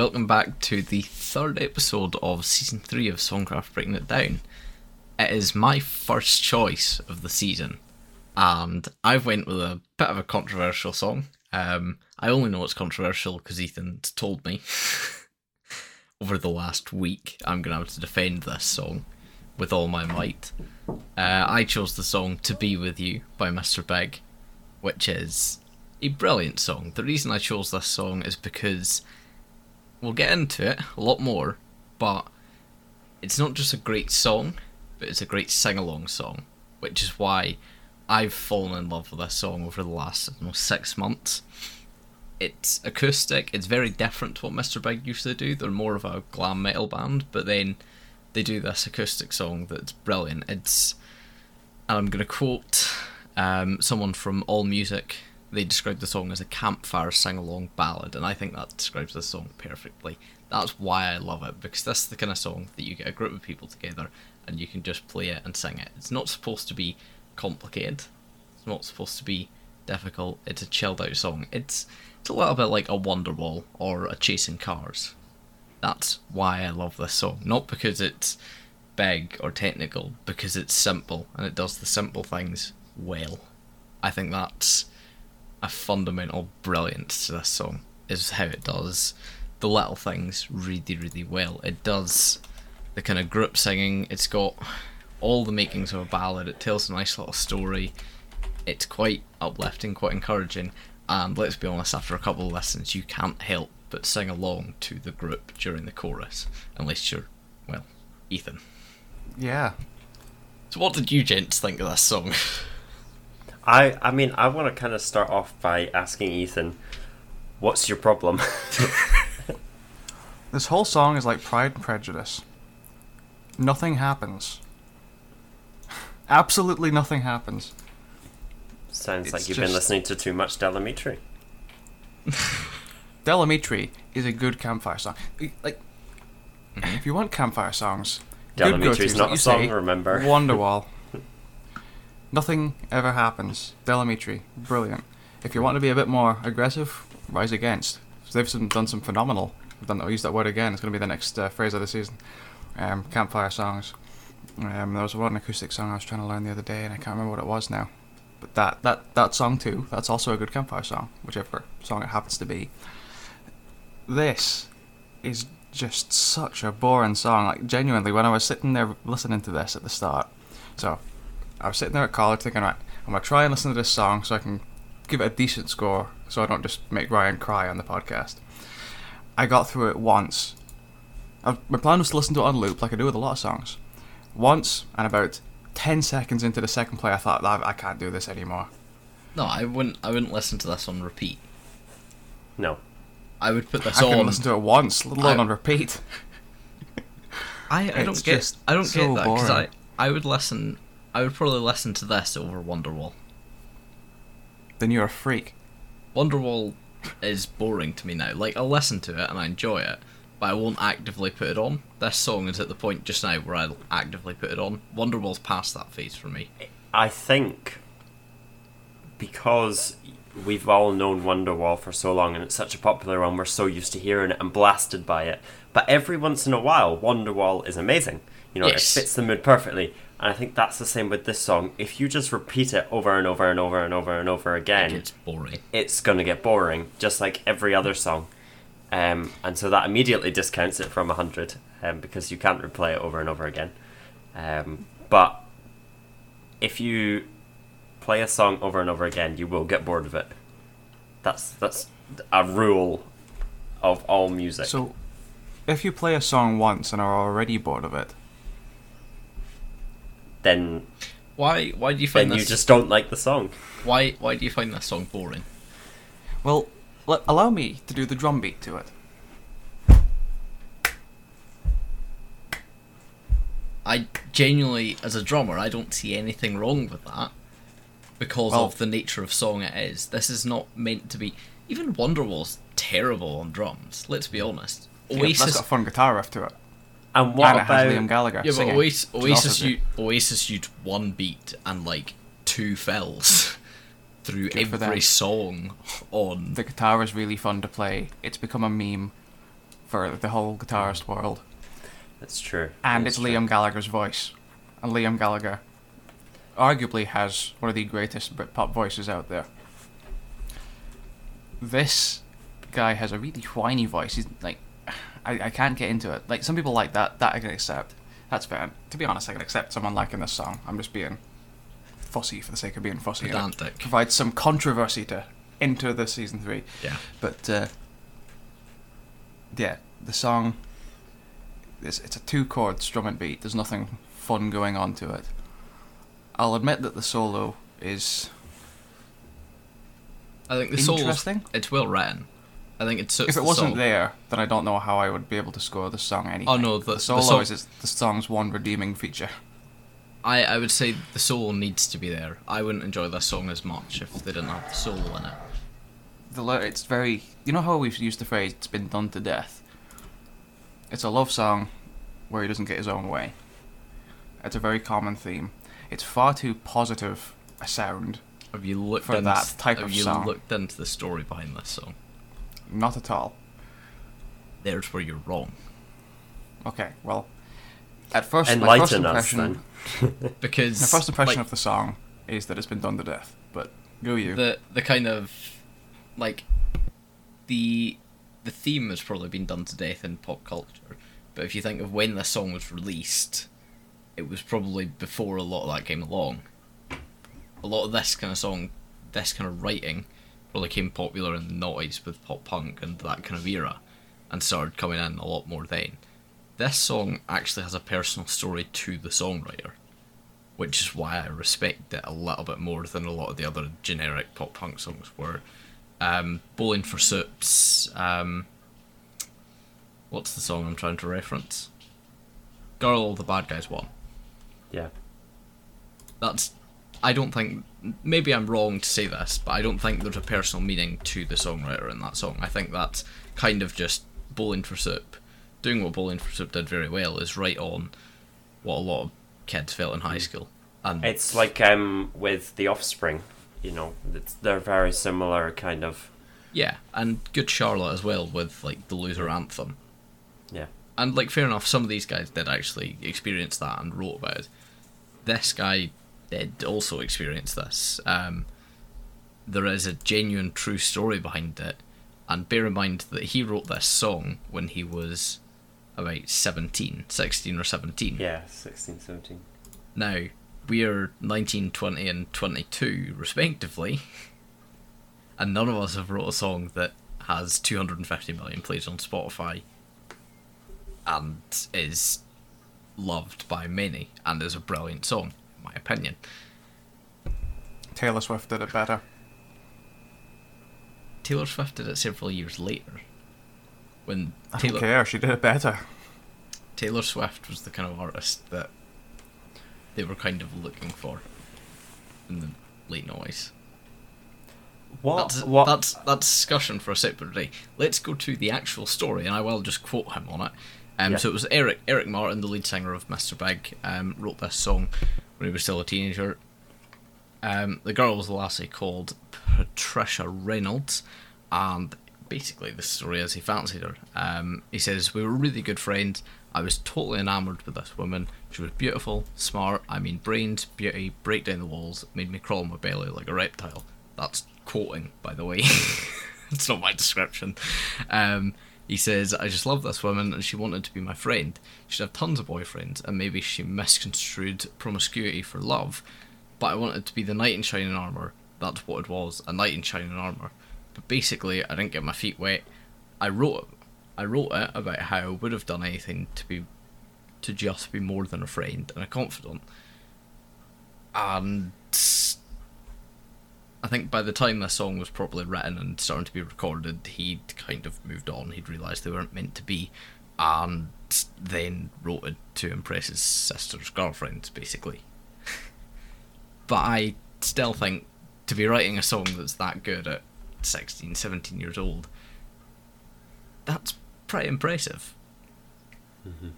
welcome back to the third episode of season three of Songcraft Breaking It Down. It is my first choice of the season, and I've went with a bit of a controversial song. Um, I only know it's controversial because Ethan told me. Over the last week, I'm gonna have to defend this song with all my might. Uh, I chose the song "To Be With You" by Mr. Big, which is a brilliant song. The reason I chose this song is because we'll get into it a lot more, but it's not just a great song, but it's a great sing along song, which is why I've fallen in love with this song over the last know, six months. It's acoustic, it's very different to what Mr. Big used to do. They're more of a glam metal band, but then they do this acoustic song that's brilliant. It's, and I'm going to quote um, someone from All Music they described the song as a campfire sing along ballad, and I think that describes the song perfectly. That's why I love it, because this is the kind of song that you get a group of people together and you can just play it and sing it. It's not supposed to be complicated, it's not supposed to be difficult, it's a chilled out song. It's, it's a little bit like a Wonderwall or a Chasing Cars. That's why I love this song. Not because it's big or technical, because it's simple and it does the simple things well. I think that's a fundamental brilliance to this song is how it does the little things really, really well. It does the kind of group singing. It's got all the makings of a ballad. It tells a nice little story. It's quite uplifting, quite encouraging. And let's be honest, after a couple of lessons, you can't help but sing along to the group during the chorus, unless you're, well, Ethan. Yeah. So, what did you gents think of this song? I I mean I want to kind of start off by asking Ethan, what's your problem? this whole song is like Pride and Prejudice. Nothing happens. Absolutely nothing happens. Sounds It's like you've just- been listening to too much Del Amitri. Del Amitri is a good campfire song. Like, mm-hmm. if you want campfire songs, Del good go-tos, not like a song, say, remember? Wonderwall. Nothing ever happens. Del Amitri, brilliant. If you want to be a bit more aggressive, Rise Against. They've some, done some phenomenal. Done, I'll use that word again. It's going to be the next uh, phrase of the season. Um, campfire songs. Um, there was one acoustic song I was trying to learn the other day, and I can't remember what it was now. But that, that, that song too, that's also a good campfire song, whichever song it happens to be. This is just such a boring song. Like genuinely, when I was sitting there listening to this at the start, so I was sitting there at college thinking, right, I'm gonna try and listen to this song so I can give it a decent score, so I don't just make Ryan cry on the podcast. I got through it once. I, my plan was to listen to it on loop, like I do with a lot of songs. Once, and about ten seconds into the second play, I thought, I, I can't do this anymore. No, I wouldn't. I wouldn't listen to this on repeat. No. I would put this I couldn't on. listen to it once, let alone I- on repeat. I, I don't get I don't so get that because I. I would listen I would probably listen to this over Wonderwall. Then you're a freak. Wonderwall is boring to me now. Like I'll listen to it and I enjoy it, but I won't actively put it on. This song is at the point just now where I'll actively put it on. Wonderwall's past that phase for me. I think because we've all known Wonderwall for so long and it's such a popular one, we're so used to hearing it and blasted by it. But every once in a while, Wonderwall is amazing. You know, Yes. it fits the mood perfectly. And I think that's the same with this song. If you just repeat it over and over and over and over and over again, It's boring. it's going to get boring, just like every other song. Um, and so that immediately discounts it from 100 um, because you can't replay it over and over again. Um, but if you play a song over and over again, you will get bored of it. That's that's a rule of all music. So, if you play a song once and are already bored of it, then Why why do you find then find you just don't like the song. why why do you find that song boring? well, let, allow me to do the drum beat to it. I genuinely, as a drummer, I don't see anything wrong with that because Well- of the nature of song it is. This is not meant to be. Even Wonderwall's terrible on drums. Let's be honest. Yeah, that's Oasis, got a fun guitar riff to it. And what and it has Liam Gallagher yeah, but singing. Oasis, which is Oasis, also u- Oasis used one beat and like two fills through Good every song on. The guitar is really fun to play. It's become a meme for the whole guitarist world. That's true. And That's it's true. Liam Gallagher's voice. And Liam Gallagher arguably has one of the greatest Britpop voices out there. This guy has a really whiny voice. He's like, I, I can't get into it. Like, some people like that, that I can accept. That's fair. To be honest, I can accept someone liking this song. I'm just being fussy for the sake of being fussy. Pedantic. provides some controversy to enter the season three. Yeah. But uh, yeah, the song it's, it's a two chord strum and beat. There's nothing fun going on to it. I'll admit that the solo is I think the solo's Interesting. it's well written. I think it suits if it the wasn't song. there, then I don't know how I would be able to score the song anything. Oh, no, the- the the solo song- is the song's one redeeming feature. I, I would say the solo needs to be there. I wouldn't enjoy this song as much if they didn't have the solo in it. The it's very you know how we've used the phrase "it's been done to death." It's a love song where he doesn't get his own way. It's a very common theme. It's far too positive a sound. Have you looked For into, that type have of you song. looked into the story behind this song? Not at all. There's where you're wrong. Okay, well, at first, my first Enlighten us impression, then. Because my first impression like, of the song is that it's been done to death. But go you. the the kind of like the the theme has probably been done to death in pop culture. But if you think of when this song was released, it was probably before a lot of that came along. A lot of this kind of song, this kind of writing, really came popular in the noughties with pop punk and that kind of era, and started coming in a lot more then. This song actually has a personal story to the songwriter, which is why I respect it a little bit more than a lot of the other generic pop punk songs were. Um, Bowling for Soups, um, what's the song I'm trying to reference? Girl, the Bad Guys Won. Yeah. That's. I don't think. Maybe I'm wrong to say this, but I don't think there's a personal meaning to the songwriter in that song. I think that's kind of just Bowling for Soup. Doing what Bowling for Soup did very well is right on what a lot of kids felt in high school. And It's like um with the Offspring, you know, it's, they're very similar kind of. yeah, and Good Charlotte as well with like the loser anthem. Yeah. And like fair enough, some of these guys did actually experience that and wrote about it. This guy did also experience this. Um, there is a genuine true story behind it, and bear in mind that he wrote this song when he was about 17, 16 or 17. Yeah, 16, 17. Now, we're 19, 20, and 22, respectively, and none of us have wrote a song that has 250 million plays on Spotify and is loved by many and is a brilliant song, my opinion. Taylor Swift did it better. Taylor Swift did it several years later. When I don't care. She did it better. Taylor Swift was the kind of artist that they were kind of looking for in the late noise. What? That's, what? that's that's discussion for a separate day. Let's go to the actual story, and I will just quote him on it. Um, Yeah. So it was Eric Eric Martin, the lead singer of Mr. Big, um, wrote this song when he was still a teenager. Um, the girl was a lassie called Patricia Reynolds, and basically the story is he fancied her. Um, he says we were really good friends. I was totally enamored with this woman. She was beautiful, smart. I mean, brains, beauty, break down the walls, made me crawl on my belly like a reptile. That's quoting, by the way. it's not my description. Um, he says, I just love this woman and she wanted to be my friend. She'd have tons of boyfriends and maybe she misconstrued promiscuity for love. But I wanted to be the knight in shining armour. That's what it was, a knight in shining armour. But basically, I didn't get my feet wet. I wrote it. I wrote it about how I would have done anything to be, to just be more than a friend and a confidant. And I think by the time this song was properly written and starting to be recorded, he'd kind of moved on. He'd realised they weren't meant to be, and then wrote it to impress his sister's girlfriend, basically. but I still think to be writing a song that's that good at 16, 17 years old, that's pretty impressive. Mm-hmm.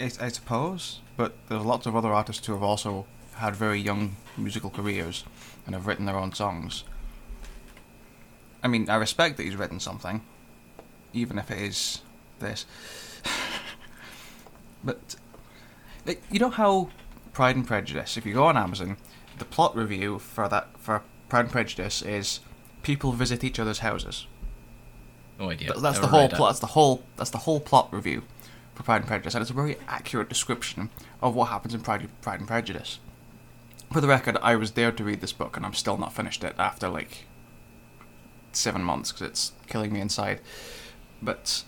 I, I suppose, but there's lots of other artists who have also had very young musical careers and have written their own songs. I mean, I respect that he's written something, even if it is this. but like, you know how Pride and Prejudice, if you go on Amazon, the plot review for that for Pride and Prejudice is people visit each other's houses. No idea. Th- that's the whole plot. That's the whole. That's the whole plot review for Pride and Prejudice, and it's a very accurate description of what happens in Pride, Pride and Prejudice. For the record, I was there to read this book, and I'm still not finished it after like seven months because it's killing me inside. But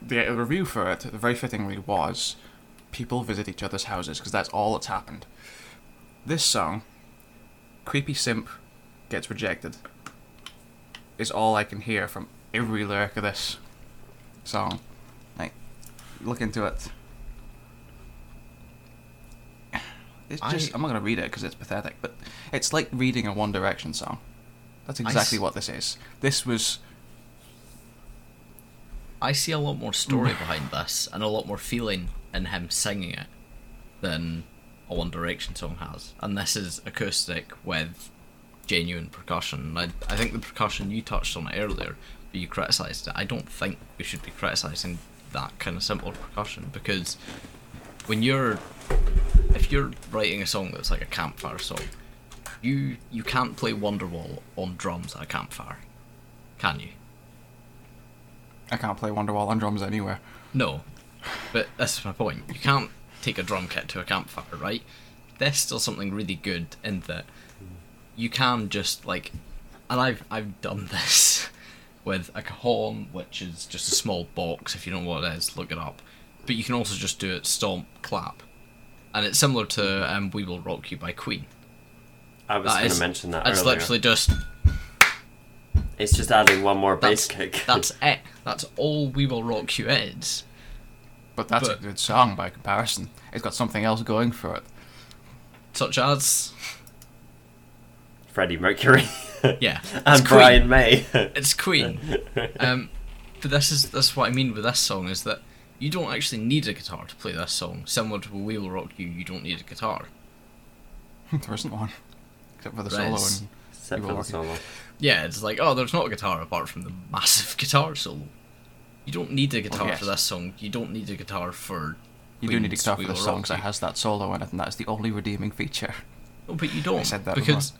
the review for it, very fittingly, was people visit each other's houses because that's all that's happened. This song, "Creepy Simp Gets Rejected," is all I can hear from every lyric of this song. Look into it. It's just, I- I'm not going to read it because it's pathetic, but it's like reading a One Direction song. That's exactly s- what this is. This was. I see a lot more story mm. behind this and a lot more feeling in him singing it than a One Direction song has. And this is acoustic with genuine percussion. I, I think the percussion you touched on earlier, but you criticised it. I don't think we should be criticising that kind of simple percussion because when you're if you're writing a song that's like a campfire song, you you can't play Wonderwall on drums at a campfire, can you? I can't play Wonderwall on drums anywhere. No, but that's my point. You can't take a drum kit to a campfire, right? There's still something really good in that you can just like, and I've I've done this with a cajon, which is just a small box. If you don't know what it is, look it up. But you can also just do it stomp clap, and it's similar to um, "We Will Rock You" by Queen. I was That going to mention that It's earlier. literally just It's just adding one more bass that's kick. that's it. That's all "We Will Rock You" is. But that's But- a good song by comparison. It's got something else going for it. Such as Freddie Mercury yeah, and it's Brian Queen. May. It's Queen. Um, but this is that's what I mean with this song is that you don't actually need a guitar to play this song. Similar to "We Will Rock You," you don't need a guitar. there isn't one. Except for the Right, solo. it's- And Except for the solo. Yeah, it's like oh, there's not a guitar apart from the massive guitar solo. You don't need a guitar yes. for this song. You don't need a guitar for. you do need a guitar for the Will song Rock because it has that solo in it, and that's the only redeeming feature. No, but you don't I said that because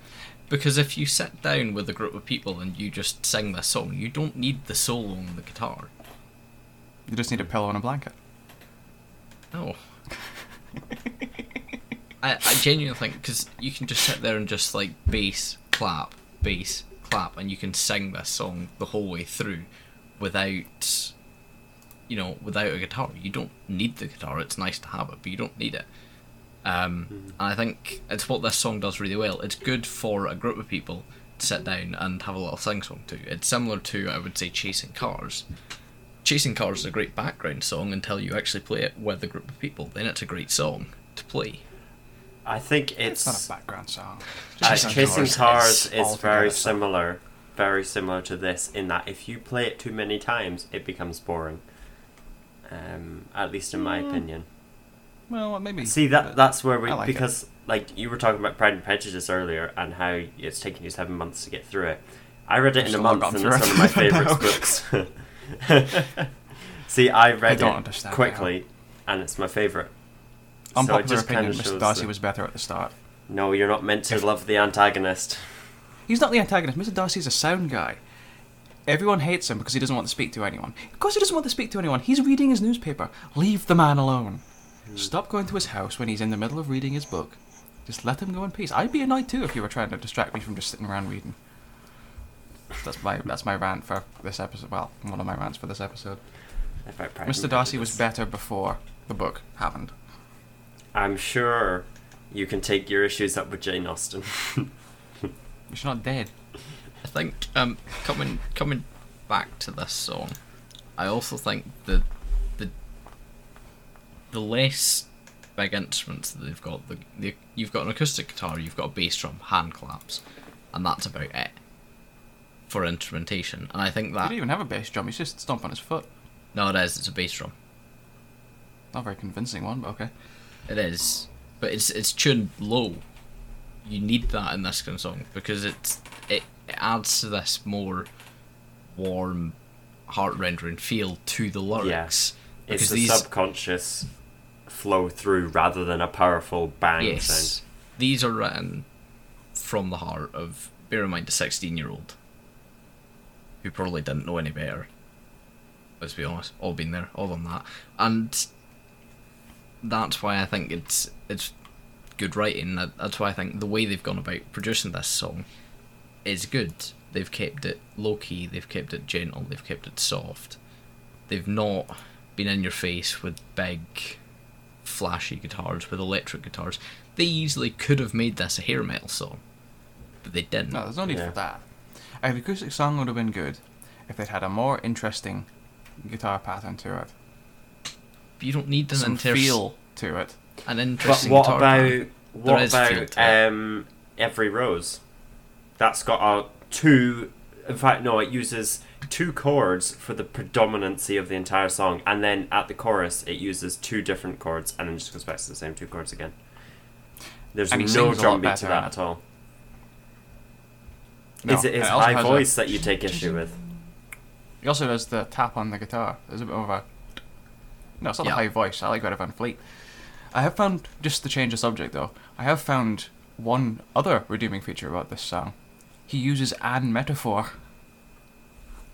because if you sit down with a group of people and you just sing this song, you don't need the solo on the guitar. You just need a pillow and a blanket. No. I, I genuinely think because you can just sit there and just like bass clap, bass clap, and you can sing this song the whole way through without, you know, without a guitar. You don't need the guitar. It's nice to have it, but you don't need it. Um, and I think it's what this song does really well. It's good for a group of people to sit down and have a little sing song to. It's similar to I would say chasing cars. Chasing Cars is a great background song until you actually play it with a group of people. Then it's a great song to play. I think It's, it's. not a background song. Uh, Chasing Chasing Cars Cars is is altogether very song. similar, very similar to this in that if you play it too many times, it becomes boring. Um, at least in my Mm. opinion. Well, maybe. See that that's where we I like it. because like you were talking about Pride and Prejudice earlier and how it's taken you seven months to get through it. I read it I've in a month gotten and it's one of my favorite books. See, I read don't it understand quickly, and it's my favorite. Unpopular so it just opinion: kinda Mr. Darcy that- was better at the start. No, you're not meant to If- love the antagonist. He's not the antagonist. Mr. Darcy's a sound guy. Everyone hates him because he doesn't want to speak to anyone. Of course, he doesn't want to speak to anyone. He's reading his newspaper. Leave the man alone. Stop going to his house when he's in the middle of reading his book. Just let him go in peace. I'd be annoyed too if you were trying to distract me from just sitting around reading. That's my that's my rant for this episode. Well, one of my rants for this episode. Mr. Darcy was better before the book happened. I'm sure you can take your issues up with Jane Austen. She's not dead. I think um, coming coming back to this song, I also think the the the less big instruments that they've got, the, the you've got an acoustic guitar, you've got a bass drum, hand claps, and that's about it for instrumentation. And I think that. He that didn't even have a bass drum. He's just stomp on his foot. no, it is. It's a bass drum. Not a very convincing one, but okay. It is, but it's it's tuned low. You need that in this kind of song because it's it it adds to this more warm, heart rendering feel to the lyrics. Yeah. It's Because the these- subconscious flow through rather than a powerful bang Yes, sound. these are written from the heart of, bear in mind, a 16 year old who probably didn't know any better. Let's be honest, all been there, all done that, and that's why I think it's it's good writing. That's why I think the way they've gone about producing this song is good. They've kept it low key, they've kept it gentle, they've kept it soft. They've not been in your face with big, flashy guitars, with electric guitars. They easily could have made this a hair metal song, but they didn't. No, there's no need Yeah. for that. An acoustic song would have been good if they'd had a more interesting guitar pattern to it, you don't need an, some inter- feel to it. an But interesting what guitar about pattern. what is feel about to it. um, every rose? That's got a two. In fact, no, it uses two chords for the predominancy of the entire song, and then at the chorus, it uses two different chords, and then just goes back to the same two chords again. There's And no sings drum beat to that at all. No, is it his and high has a- voice that you take issue with? He also does the tap on the guitar. There's a bit of a. No, it's not Yeah. a high voice. I like Greta Van Fleet. I have found, just to change the subject though, I have found one other redeeming feature about this song. He uses an metaphor,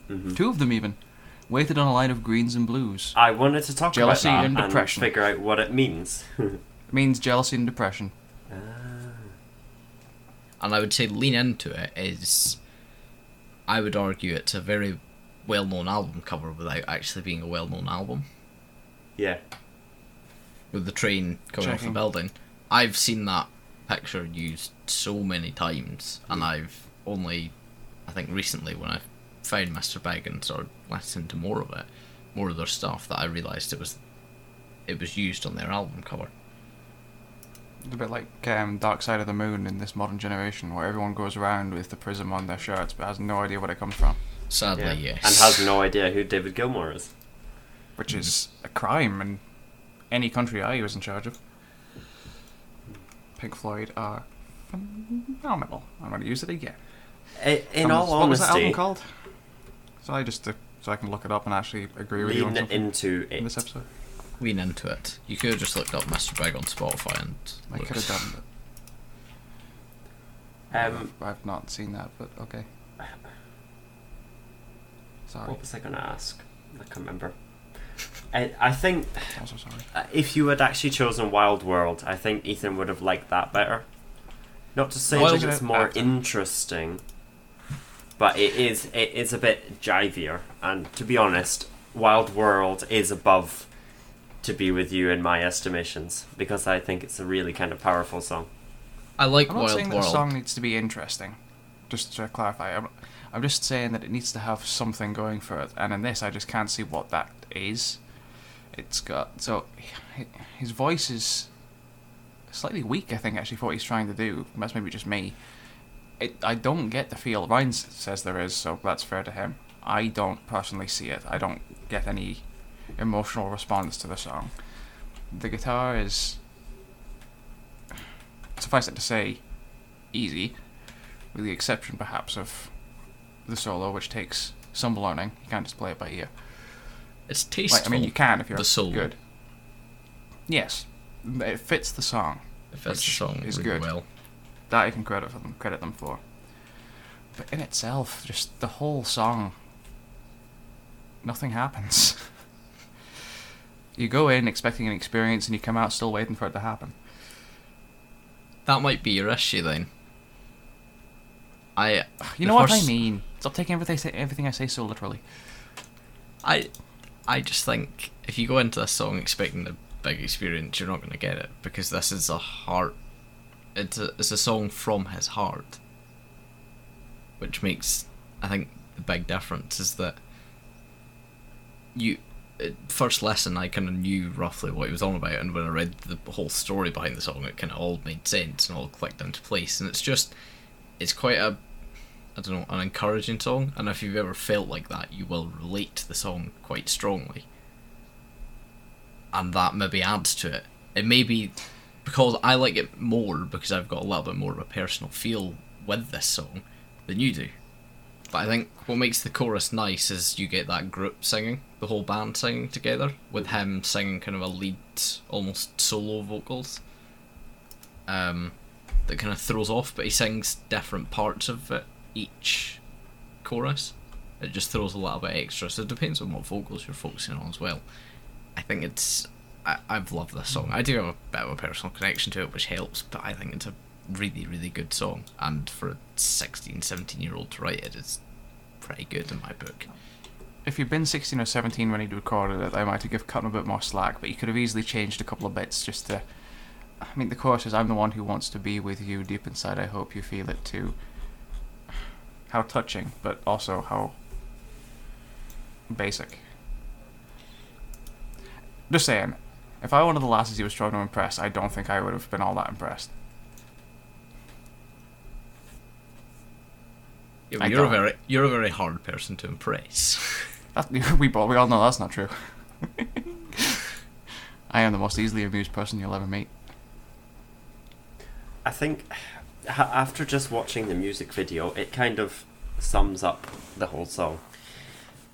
Mhm. two of them even. Waited on a line of greens and blues. I wanted to talk Jealousy about that and depression. figure out what it means. It means jealousy and depression. Ah. and I would say lean into it is I would argue it's a very well known album cover without actually being a well known album. yeah. With the train coming off the building. I've seen that picture used so many times and I've only I think recently when I found Mr. Big and started listening to more of it, more of their stuff that I realised it was it was used on their album cover. It's a bit like um, Dark Side of the Moon in this modern generation, where everyone goes around with the prism on their shirts but has no idea where it comes from, Sadly, yeah. yes. And has no idea who David Gilmour is. which is a crime in any country I was in charge of. Pink Floyd are phenomenal. I'm going to use it again. I- In Um, all what was that album called? So I just to, so I can look it up and actually agree with you on lean something into in this episode. lean into it. You could have just looked up Mr. Big on Spotify and I looked. could have done, but Um, I've, I've not seen that. But okay. Sorry, what was I going to ask? I can't remember. I, I think I'm so sorry. uh, if you had actually chosen Wild World, I think Ethan would have liked that better. Not to say Wild that it's more actor. interesting, but it is it is a bit jivier. And to be honest, Wild World is above "To Be With You" in my estimations because I think it's a really kind of powerful song. I like I'm not Wild saying that World. the song needs to be interesting. Just to clarify, I'm, I'm just saying that it needs to have something going for it. And in this, I just can't see what that is. It's got so his voice is slightly weak. I think actually for what he's trying to do. That's maybe just me. It, I don't get the feel. Ryan says there is, so that's fair to him. I don't personally see it. I don't get any emotional response to the song. The guitar is suffice it to say, easy, with the exception perhaps of the solo, which takes some learning. You can't just play it by ear. It's tasteful. Like, I mean, you can if you're the solo. good. Yes, it fits the song. It fits the song is really good. well. That I can credit for them, credit them for. But in itself, just the whole song, nothing happens. you go in expecting an experience, and you come out still waiting for it to happen. That might be your issue then. I You know what I mean? Stop taking everything I say, everything I say so literally. I I just think if you go into this song expecting the big experience, you're not going to get it because this is a heart. It's a it's a song from his heart, which makes I think the big difference is that you first listen I kind of knew roughly what he was on about, and when I read the whole story behind the song, it kind of all made sense and all clicked into place, and it's just it's quite a I don't know, an encouraging song, and if you've ever felt like that, you will relate to the song quite strongly. And that maybe adds to it. It may be because I like it more because I've got a little bit more of a personal feel with this song than you do. But I think what makes the chorus nice is you get that group singing, the whole band singing together, with him singing kind of a lead, almost solo vocals. Um, that kind of throws off, but he sings different parts of it each chorus. It just throws a little bit extra, so it depends on what vocals you're focusing on as well. I think it's. I, I've loved this song. I do have a bit of a personal connection to it, which helps, but I think it's a really, really good song. And for a 16, 17 year old to write it, it's pretty good in my book. If you'd been 16 or 17 when he'd recorded it, I might have given cut him a bit more slack, but you could have easily changed a couple of bits just to. I mean, the chorus is I'm the one who wants to be with you deep inside, I hope you feel it too. How touching, but also how basic. Just saying, if I were one of the lasses he was trying to impress, I don't think I would have been all that impressed. Yeah, I but you're a very you're a very hard person to impress. That, we, bo- we all know that's not true. I am the most easily amused person you'll ever meet. I think after just watching the music video, it kind of sums up the whole song.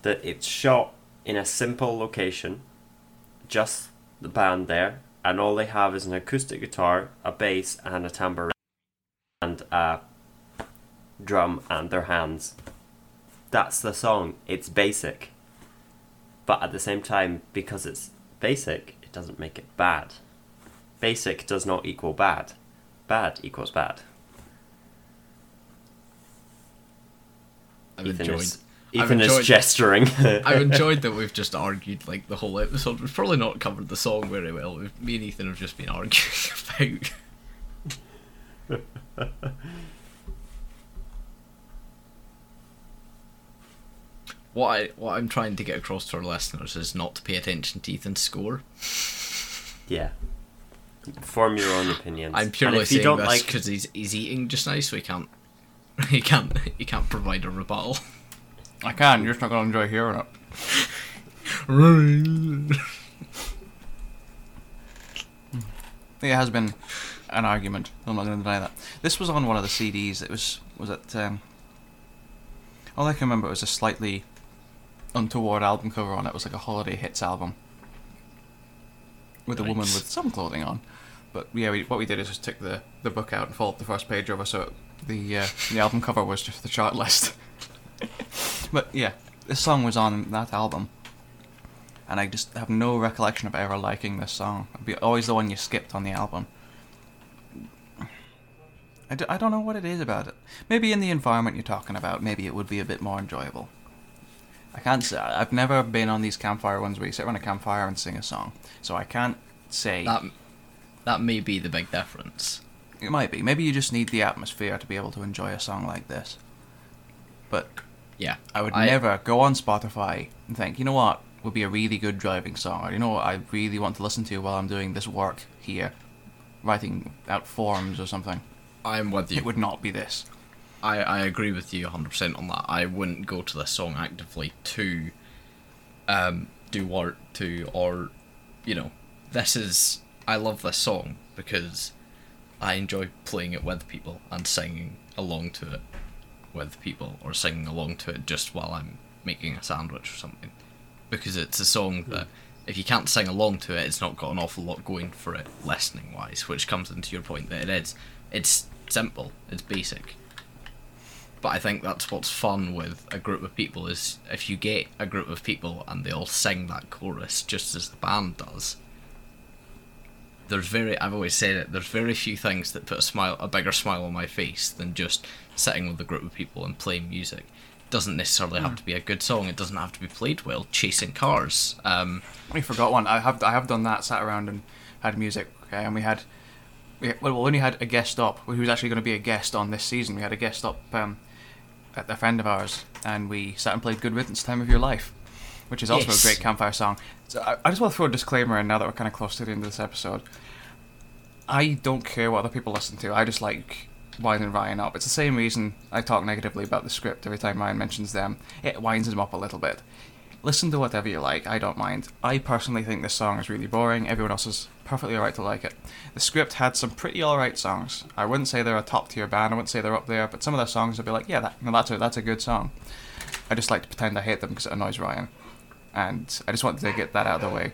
That it's shot in a simple location, just the band there, and all they have is an acoustic guitar, a bass, and a tambourine, and a drum, and their hands. That's the song. It's basic. But at the same time, because it's basic, it doesn't make it bad. Basic does not equal bad bad equals bad. I've Ethan enjoyed. is, Ethan is gesturing. I've enjoyed that we've just argued like the whole episode. We've probably not covered the song very well. We've, me and Ethan have just been arguing about. what I what I'm trying to get across to our listeners is not to pay attention to Ethan's score. yeah. Form your own opinions. I'm purely you saying this like, because he's he's eating just now, so he can't he can't he can't provide a rebuttal. I can, you're just not going to enjoy hearing it. Really? It has been an argument. I'm not going to deny that. This was on one of the CDs. It was was it? Um, all I can remember was a slightly untoward album cover on it. It was like a holiday hits album with a woman with some clothing on. But yeah, we, what we did is just took the, the book out and folded the first page over, so the uh, the album cover was just the chart list. But yeah, this song was on that album, and I just have no recollection of ever liking this song. It'd be always the one you skipped on the album. I, d- I don't know what it is about it. Maybe in the environment you're talking about, maybe it would be a bit more enjoyable. I can't say. I've never been on these campfire ones where you sit around a campfire and sing a song, so I can't say. That that may be the big difference. It might be. Maybe you just need the atmosphere to be able to enjoy a song like this. But Yeah, I would I- never go on Spotify and think, you know what, would be a really good driving song, or you know what, I really want to listen to while I'm doing this work here, writing out forms or something. I'm with you. It would not be this. I, I agree with you 100% on that. I wouldn't go to this song actively to um, do work to, or, you know, this is. I love this song because I enjoy playing it with people and singing along to it with people, or singing along to it just while I'm making a sandwich or something. Because it's a song hmm. that, if you can't sing along to it, it's not got an awful lot going for it listening wise, which comes into your point that it is. It's simple, it's basic. But I think that's what's fun with a group of people is if you get a group of people and they all sing that chorus just as the band does. There's very I've always said it, there's very few things that put a smile a bigger smile on my face than just sitting with a group of people and playing music. It doesn't necessarily have to be a good song, it doesn't have to be played well, chasing cars. Um We forgot one. I have I have done that. Sat around and had music. Okay, and we had we well, we only had a guest up who was actually going to be a guest on this season. We had a guest up um, at a friend of ours, and we sat and played "Good Riddance, Time of Your Life," which is also Yes. a great campfire song. So I, I just want to throw a disclaimer in now that we're kind of close to the end of this episode. I don't care what other people listen to. I just like winding Ryan up. It's the same reason I talk negatively about the script every time Ryan mentions them. It winds him up a little bit. listen to whatever you like. I don't mind. I personally think this song is really boring. Everyone else is perfectly alright to like it. The script had some pretty alright songs. I wouldn't say they're a top tier band. I wouldn't say they're up there, but some of their songs I'd be like, yeah, that, no, that's a that's a good song. I just like to pretend I hate them because it annoys Ryan, and I just wanted to get that out of the way.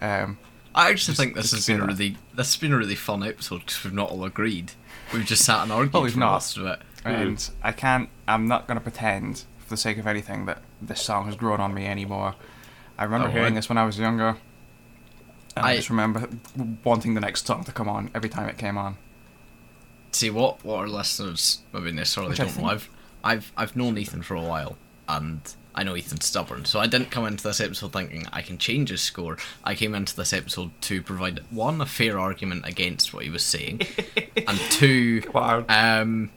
Um, I actually Just- think this has been a really this has been a really fun episode because we've not all agreed. We've just sat and argued Oh, we've for not. most of it. and I can't. I'm not going to pretend, for the sake of anything, that this song has grown on me anymore. I remember Oh, hearing I- this when I was younger, and I, I- just remember wanting the next song to come on every time it came on. See what what our listeners maybe necessarily Which I don't know. think- I've I've I've known Ethan for a while, and I know Ethan's stubborn. So I didn't come into this episode thinking I can change his score. I came into this episode to provide one a fair argument against what he was saying, and two, um,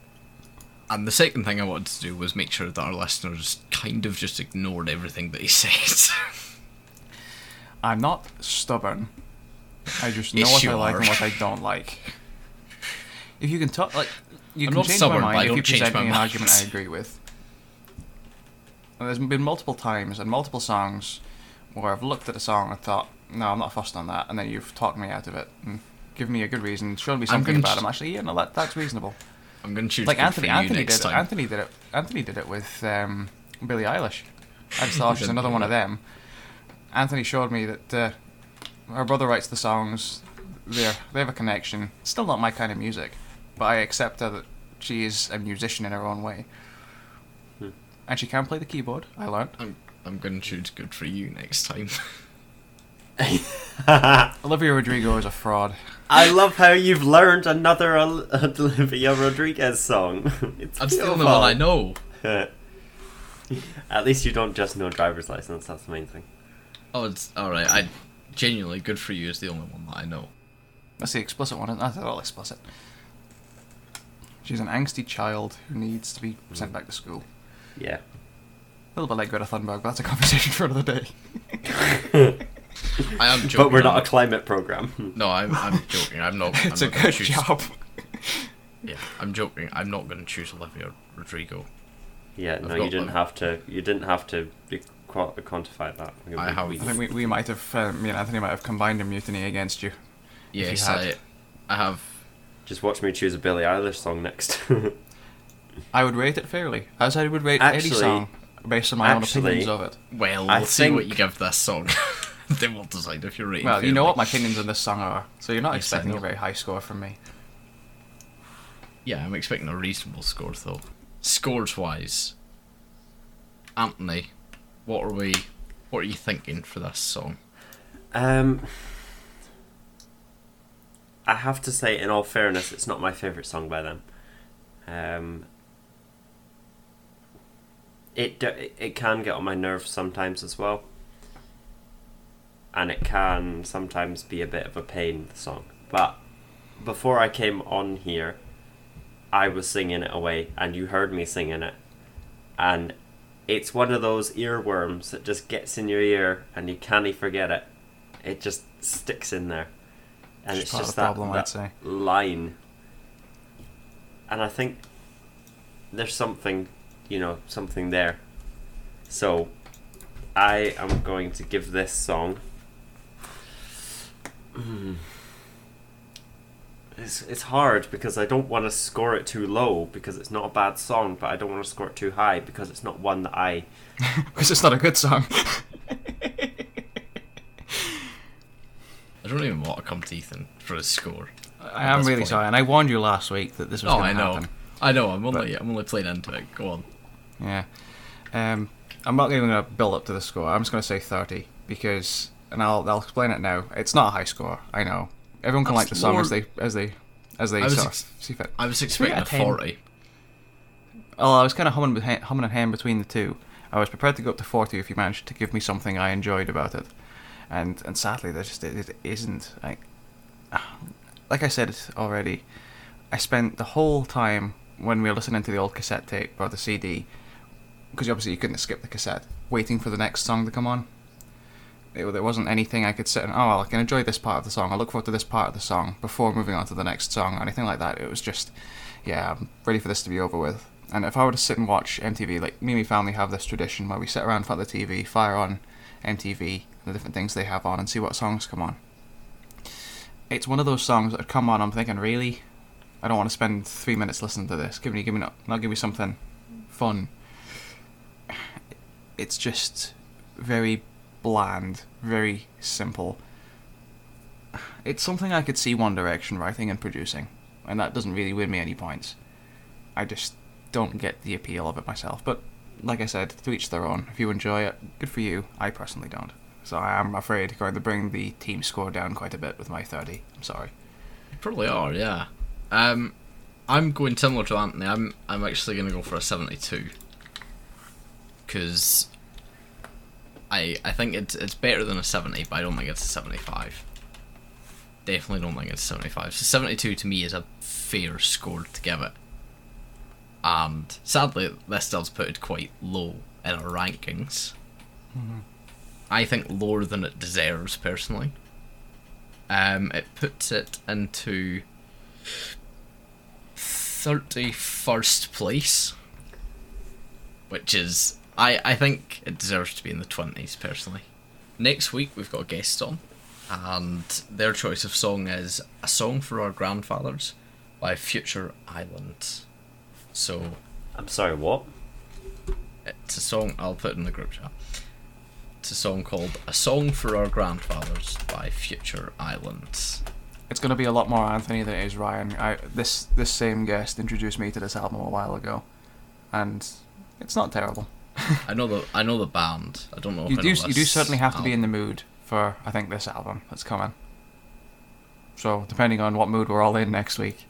and the second thing I wanted to do was make sure that our listeners kind of just ignored everything that he said. I'm not stubborn. I just know what you I like are. and what I don't like. If you can talk, like, you I'm can change stubborn, my but I mind if you change present my me an mind. argument I agree with. And there's been multiple times and multiple songs where I've looked at a song and thought, no, I'm not fussed on that, and then you've talked me out of it and given me a good reason, shown me something about ch- it. I'm actually, yeah, no, that, that's reasonable. I'm going to choose like Anthony, Anthony did it. time. Anthony did it. Anthony did it with um, Billie Eilish. I just thought she's another one of them. Anthony showed me that uh, her brother writes the songs. They they have a connection. Still not my kind of music, but I accept that she is a musician in her own way. And she can play the keyboard. I learned. I'm I'm going to choose good for you next time. Olivia Rodrigo is a fraud. I love how you've learned another Ol- Olivia Rodriguez song. It's That's the only beautiful. one I know. At least you don't just know driver's license. That's the main thing. Oh, it's all right. I genuinely good for you is the only one that I know. That's the explicit one. That's all explicit. She's an angsty child who needs to be sent mm. back to school. Yeah. A little bit like Greta Thunberg, but that's a conversation for another day. I am joking. But we're not a climate program. No, I'm I'm joking. I'm not. I'm it's a not gonna good choose, job. Yeah, I'm joking. I'm not going to choose Olivia Rodrigo. Yeah, I've no, you didn't them. have to. You didn't have to be qua- quantify that. We- I we- have- we- I think we, we might have, uh, me and Anthony might have combined a mutiny against you. you Yes, had. I I have. Just watch me choose a Billie Eilish song next. I would rate it fairly, as I would rate any song based on my own opinions of it. Well, I we'll see what you give this song. then we'll decide if you're rating. Well, you know what my opinions on this song are, so you're not Yes, expecting a very high score from me. Yeah, I'm expecting a reasonable score though. Scores wise, Anthony, what are we? What are you thinking for this song? um, I have to say, in all fairness, it's not my favorite song by them. Um, it it can get on my nerves sometimes as well, and it can sometimes be a bit of a pain. The song, but before I came on here, I was singing it away, and you heard me singing it, and it's one of those earworms that just gets in your ear, and you can't forget it. It just sticks in there, and It's it's just that, problem, I'd that say. line. And I think there's something, you know, something there. So, I am going to give this song. Hmm. It's, it's hard because I don't want to score it too low because it's not a bad song, but I don't want to score it too high because it's not one that I. Because it's not a good song. I don't even want to come to Ethan for his score. I am really point. sorry, and I warned you last week that this was Oh, going I to know. happen. I know. I'm only I'm only playing into it. Go on. Yeah. Um, I'm not even going to build up to the score. I'm just going to say 30 because, and I'll I'll explain it now. It's not a high score. I know. Everyone can That's like the song more- as they as they as they I sort ex- of see fit. I was expecting a forty. Oh, I was kind of humming behi- humming and hemming between the two. I was prepared to go up to 40 if you managed to give me something I enjoyed about it, and and sadly, there just it, it isn't. I, like I said already, I spent the whole time when we were listening to the old cassette tape or the CD, because obviously you couldn't skip the cassette, waiting for the next song to come on. It, there wasn't anything I could sit and oh well, I can enjoy this part of the song. I look forward to this part of the song before moving on to the next song or anything like that. It was just, yeah, I'm ready for this to be over with. And if I were to sit and watch MTV, like me and my family have this tradition where we sit around in front of the TV, fire on MTV, the different things they have on, and see what songs come on. It's one of those songs that come on. I'm thinking, really, I don't want to spend three minutes listening to this. Give me, give me, not, give me something fun. It's just very bland, very simple. It's something I could see One Direction writing and producing, and that doesn't really win me any points. I just don't get the appeal of it myself. But like I said, to each their own. If you enjoy it, good for you. I personally don't. So I am afraid going to bring the team score down quite a bit with my 30. I'm sorry. You probably are, yeah. Um, I'm going similar to Anthony. I'm I'm actually going to go for a 72 because I I think it's it's better than a 70, but I don't think it's a 75. Definitely don't think it's a 75. So 72 to me is a fair score to give it. And sadly, this does put it quite low in our rankings. I think lower than it deserves personally. Um, it puts it into 31st place, which is I I think it deserves to be in the 20s personally. Next week we've got a guest on, and their choice of song is "A Song for Our Grandfathers" by Future Island. So I'm sorry, what? it's a song I'll put in the group chat. It's a song called "A Song for Our Grandfathers" by Future Islands. It's going to be a lot more Anthony than it is Ryan. I this this same guest introduced me to this album a while ago, and it's not terrible. I know the I know the band. I don't know. If You do you do certainly have to be in the mood for I think this album that's coming. So depending on what mood we're all in next week,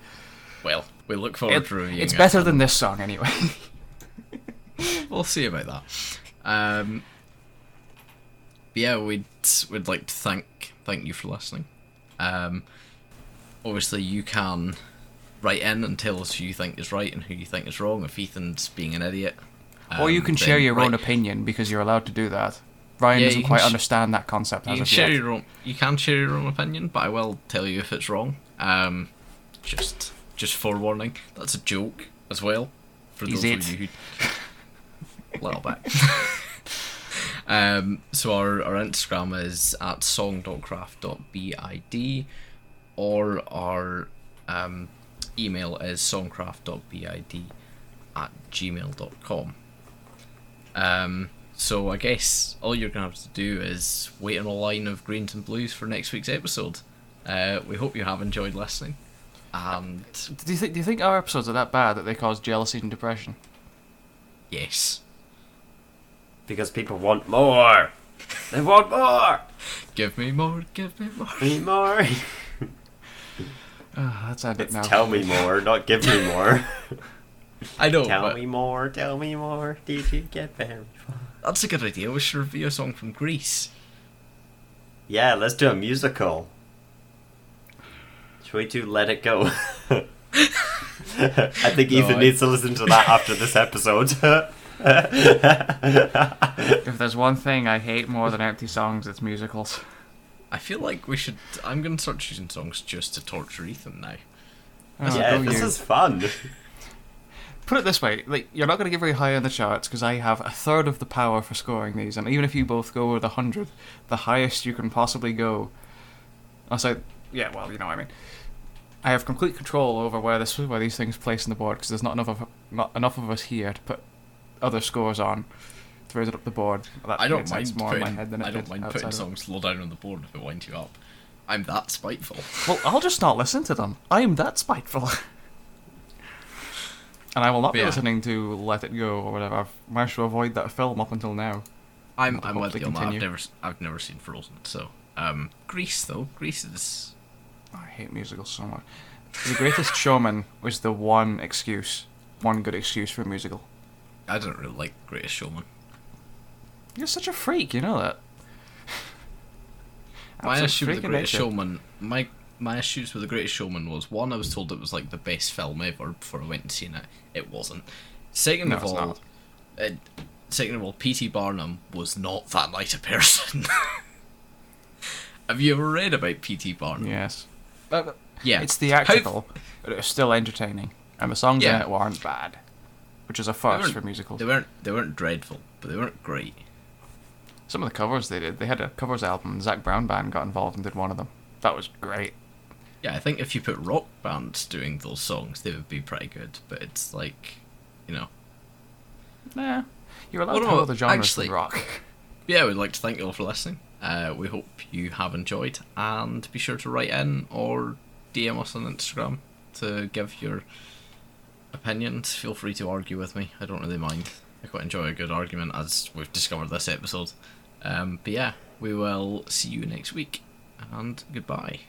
Well, we look forward it- to reviewing. it's it. better than this song anyway. we'll see about that. Um, yeah, we'd we'd like to thank thank you for listening. Um, obviously, you can write in and tell us who you think is right and who you think is wrong. If Ethan's being an idiot, or you um, can share your own opinion because you're allowed to do that. Ryan Yeah, doesn't quite sh- understand that concept You as can share yet. your own. You can share your own opinion, but I will tell you if it's wrong. Um, just just forewarning. That's a joke as well. For Is those it? of you who little bit. um, so our our Instagram is at song.craft.bid, or our um, email is songcraft.bid at gmail.com. Um, so I guess all you're gonna have to do is wait on a line of greens and blues for next week's episode. Uh, we hope you have enjoyed listening, and Do you think do you think our episodes are that bad that they cause jealousy and depression? yes, Because people want more. They want more. give me more, give me more. Need more. Ah, that's ended It's now. tell me more, not give me more. I know, tell but me more. Tell me more. Did you get very far? that's a good idea. We should review a song from Grease. Yeah, let's do a musical. Should we do Let It Go? I think No, Ethan I- needs to listen to that after this episode. If there's one thing I hate more than empty songs, it's musicals. I feel like we should. I'm gonna start choosing songs just to torture Ethan now. Oh, yeah, this you. is fun. Put it this way, like you're not going to get very high on the charts because I have a third of the power for scoring these, and even if you both go with a hundred, the highest you can possibly go. I say, yeah, well, you know, what I mean, I have complete control over where this where these things place on the board because there's not enough of not enough of us here to put other scores on to raise it up the board. That I don't mind more in putting. my head than I don't mind putting songs low down on the board if it winds you up. I'm that spiteful. Well, I'll just not listen to them. I am that spiteful. and I will not be Yeah. listening to Let It Go or whatever. I've managed to avoid that film up until now. I'm I'm with you on that. I've never I've never seen Frozen, so um, Grease though. Grease is I hate musicals so much. The Greatest Showman was the one excuse, one good excuse for a musical. I don't really like Greatest Showman. You're such a freak, you know that. Issue with the Greatest nature. Showman, my my issues with the Greatest Showman was one, I was told it was like the best film ever before I went and seen it. It wasn't. Second No, of it's all, it, second of all, P.T. Barnum was not that nice a person. Have you ever read about P.T. Barnum? Yes. But- but Yeah. It's theatrical, but it was still entertaining. And the songs Yeah. in it weren't bad. which is a They first for musicals. They weren't they weren't dreadful, but they weren't great. Some of the covers they did, they had a covers album. and Zac Brown Band got involved and did one of them. That was great. Yeah, I think if you put rock bands doing those songs, they would be pretty good. But it's like, you know. Nah, you're allowed Oh, to no, other genres actually- than rock. Yeah, we'd like to thank you all for listening. Uh, we hope you have enjoyed, and be sure to write in or DM us on Instagram to give your opinions. Feel free to argue with me. I don't really mind. I quite enjoy a good argument, as we've discovered this episode. Um, but yeah, we will see you next week, and goodbye.